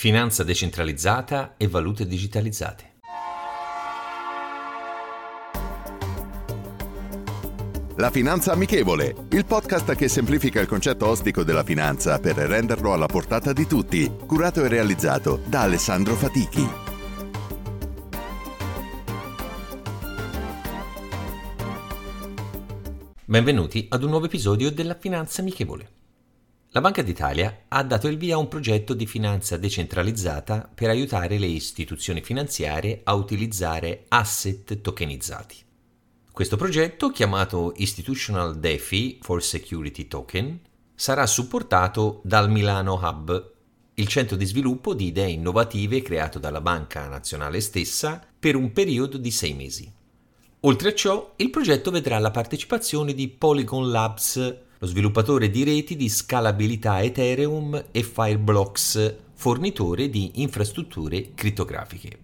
Finanza decentralizzata e valute digitalizzate. La Finanza Amichevole, il podcast che semplifica il concetto ostico della finanza per renderlo alla portata di tutti, curato e realizzato da Alessandro Fatichi. Benvenuti ad un nuovo episodio della Finanza Amichevole. La Banca d'Italia ha dato il via a un progetto di finanza decentralizzata per aiutare le istituzioni finanziarie a utilizzare asset tokenizzati. Questo progetto, chiamato Institutional DeFi for Security Token, sarà supportato dal Milano Hub, il centro di sviluppo di idee innovative creato dalla Banca Nazionale stessa per un periodo di sei mesi. Oltre a ciò, il progetto vedrà la partecipazione di Polygon Labs, lo sviluppatore di reti di scalabilità Ethereum e Fireblocks, fornitore di infrastrutture crittografiche.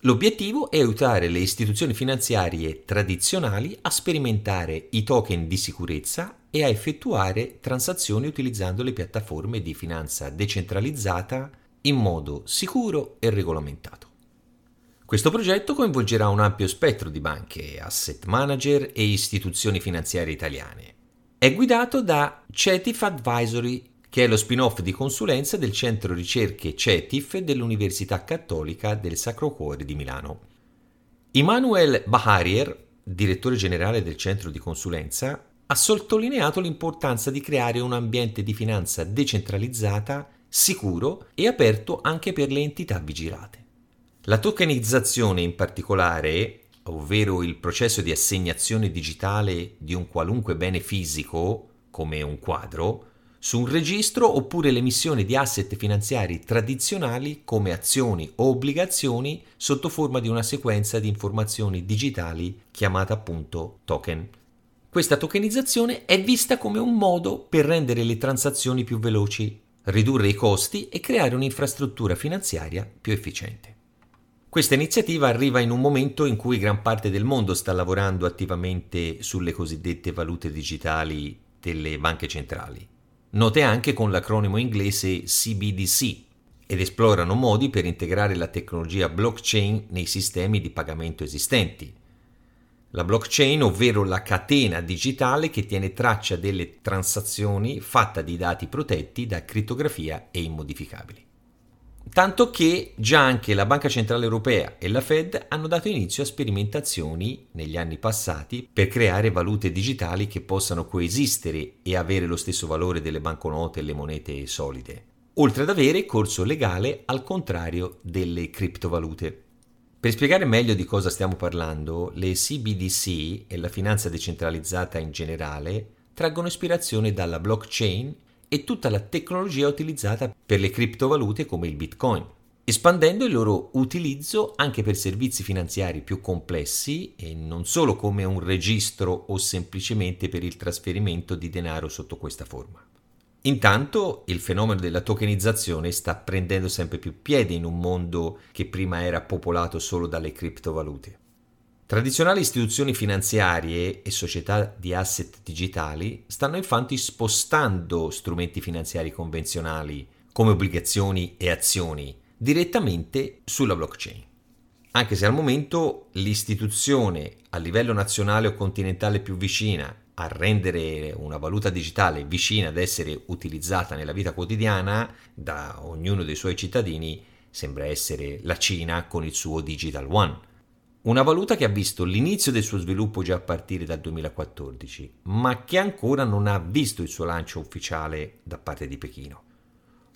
L'obiettivo è aiutare le istituzioni finanziarie tradizionali a sperimentare i token di sicurezza e a effettuare transazioni utilizzando le piattaforme di finanza decentralizzata in modo sicuro e regolamentato. Questo progetto coinvolgerà un ampio spettro di banche, asset manager e istituzioni finanziarie italiane. È guidato da CETIF Advisory che è lo spin-off di consulenza del centro ricerche CETIF dell'Università Cattolica del Sacro Cuore di Milano. Immanuel Baharier, direttore generale del centro di consulenza, ha sottolineato l'importanza di creare un ambiente di finanza decentralizzata, sicuro e aperto anche per le entità vigilate. La tokenizzazione in particolare, ovvero il processo di assegnazione digitale di un qualunque bene fisico, come un quadro, su un registro oppure l'emissione di asset finanziari tradizionali come azioni o obbligazioni sotto forma di una sequenza di informazioni digitali chiamata appunto token. Questa tokenizzazione è vista come un modo per rendere le transazioni più veloci, ridurre i costi e creare un'infrastruttura finanziaria più efficiente. Questa iniziativa arriva in un momento in cui gran parte del mondo sta lavorando attivamente sulle cosiddette valute digitali delle banche centrali note anche con l'acronimo inglese CBDC, ed esplorano modi per integrare la tecnologia blockchain nei sistemi di pagamento esistenti. La blockchain, ovvero la catena digitale che tiene traccia delle transazioni fatta di dati protetti da crittografia e immodificabili. Tanto che già anche la Banca Centrale Europea e la Fed hanno dato inizio a sperimentazioni negli anni passati per creare valute digitali che possano coesistere e avere lo stesso valore delle banconote e le monete solide, oltre ad avere corso legale al contrario delle criptovalute. Per spiegare meglio di cosa stiamo parlando, le CBDC e la finanza decentralizzata in generale traggono ispirazione dalla blockchain e tutta la tecnologia utilizzata per le criptovalute come il Bitcoin, espandendo il loro utilizzo anche per servizi finanziari più complessi e non solo come un registro o semplicemente per il trasferimento di denaro sotto questa forma. Intanto il fenomeno della tokenizzazione sta prendendo sempre più piede in un mondo che prima era popolato solo dalle criptovalute. Tradizionali istituzioni finanziarie e società di asset digitali stanno infatti spostando strumenti finanziari convenzionali come obbligazioni e azioni direttamente sulla blockchain. Anche se al momento l'istituzione a livello nazionale o continentale più vicina a rendere una valuta digitale vicina ad essere utilizzata nella vita quotidiana da ognuno dei suoi cittadini sembra essere la Cina con il suo Digital One una valuta che ha visto l'inizio del suo sviluppo già a partire dal 2014, ma che ancora non ha visto il suo lancio ufficiale da parte di Pechino.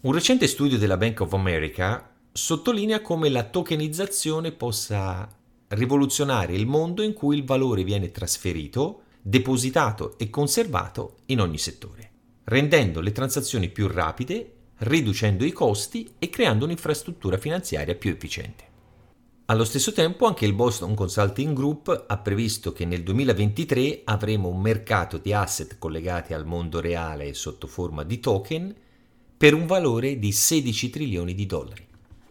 Un recente studio della Bank of America sottolinea come la tokenizzazione possa rivoluzionare il mondo in cui il valore viene trasferito, depositato e conservato in ogni settore, rendendo le transazioni più rapide, riducendo i costi e creando un'infrastruttura finanziaria più efficiente. Allo stesso tempo anche il Boston Consulting Group ha previsto che nel 2023 avremo un mercato di asset collegati al mondo reale sotto forma di token per un valore di 16 trilioni di dollari.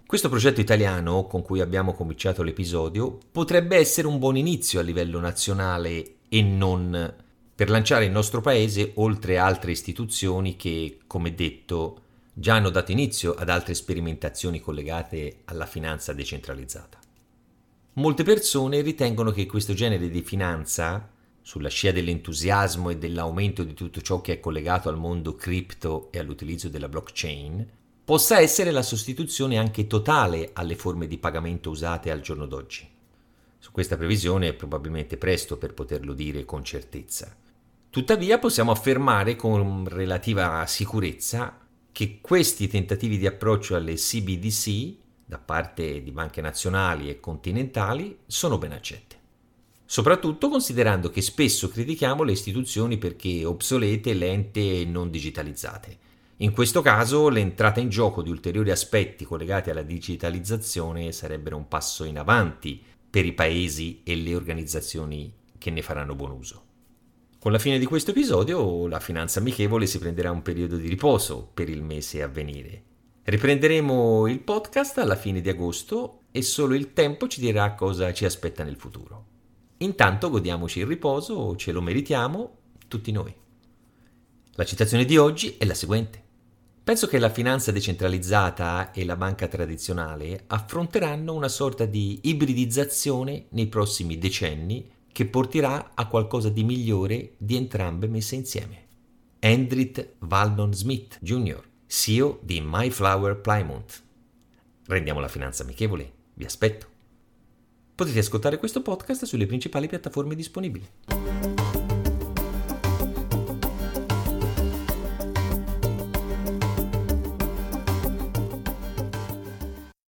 Questo progetto italiano, con cui abbiamo cominciato l'episodio, potrebbe essere un buon inizio a livello nazionale e non per lanciare il nostro paese oltre altre istituzioni che, come detto, già hanno dato inizio ad altre sperimentazioni collegate alla finanza decentralizzata. Molte persone ritengono che questo genere di finanza, sulla scia dell'entusiasmo e dell'aumento di tutto ciò che è collegato al mondo cripto e all'utilizzo della blockchain, possa essere la sostituzione anche totale alle forme di pagamento usate al giorno d'oggi. Su questa previsione è probabilmente presto per poterlo dire con certezza. Tuttavia possiamo affermare con relativa sicurezza che questi tentativi di approccio alle CBDC da parte di banche nazionali e continentali sono ben accette. Soprattutto considerando che spesso critichiamo le istituzioni perché obsolete, lente e non digitalizzate. In questo caso l'entrata in gioco di ulteriori aspetti collegati alla digitalizzazione sarebbero un passo in avanti per i paesi e le organizzazioni che ne faranno buon uso. Con la fine di questo episodio la finanza amichevole si prenderà un periodo di riposo per il mese a venire. Riprenderemo il podcast alla fine di agosto e solo il tempo ci dirà cosa ci aspetta nel futuro. Intanto godiamoci il riposo, ce lo meritiamo tutti noi. La citazione di oggi è la seguente. Penso che la finanza decentralizzata e la banca tradizionale affronteranno una sorta di ibridizzazione nei prossimi decenni che porterà a qualcosa di migliore di entrambe messe insieme. Hendrit Valdon Smith Jr., CEO di MyFlower Plymouth. Rendiamo la finanza amichevole, vi aspetto. Potete ascoltare questo podcast sulle principali piattaforme disponibili.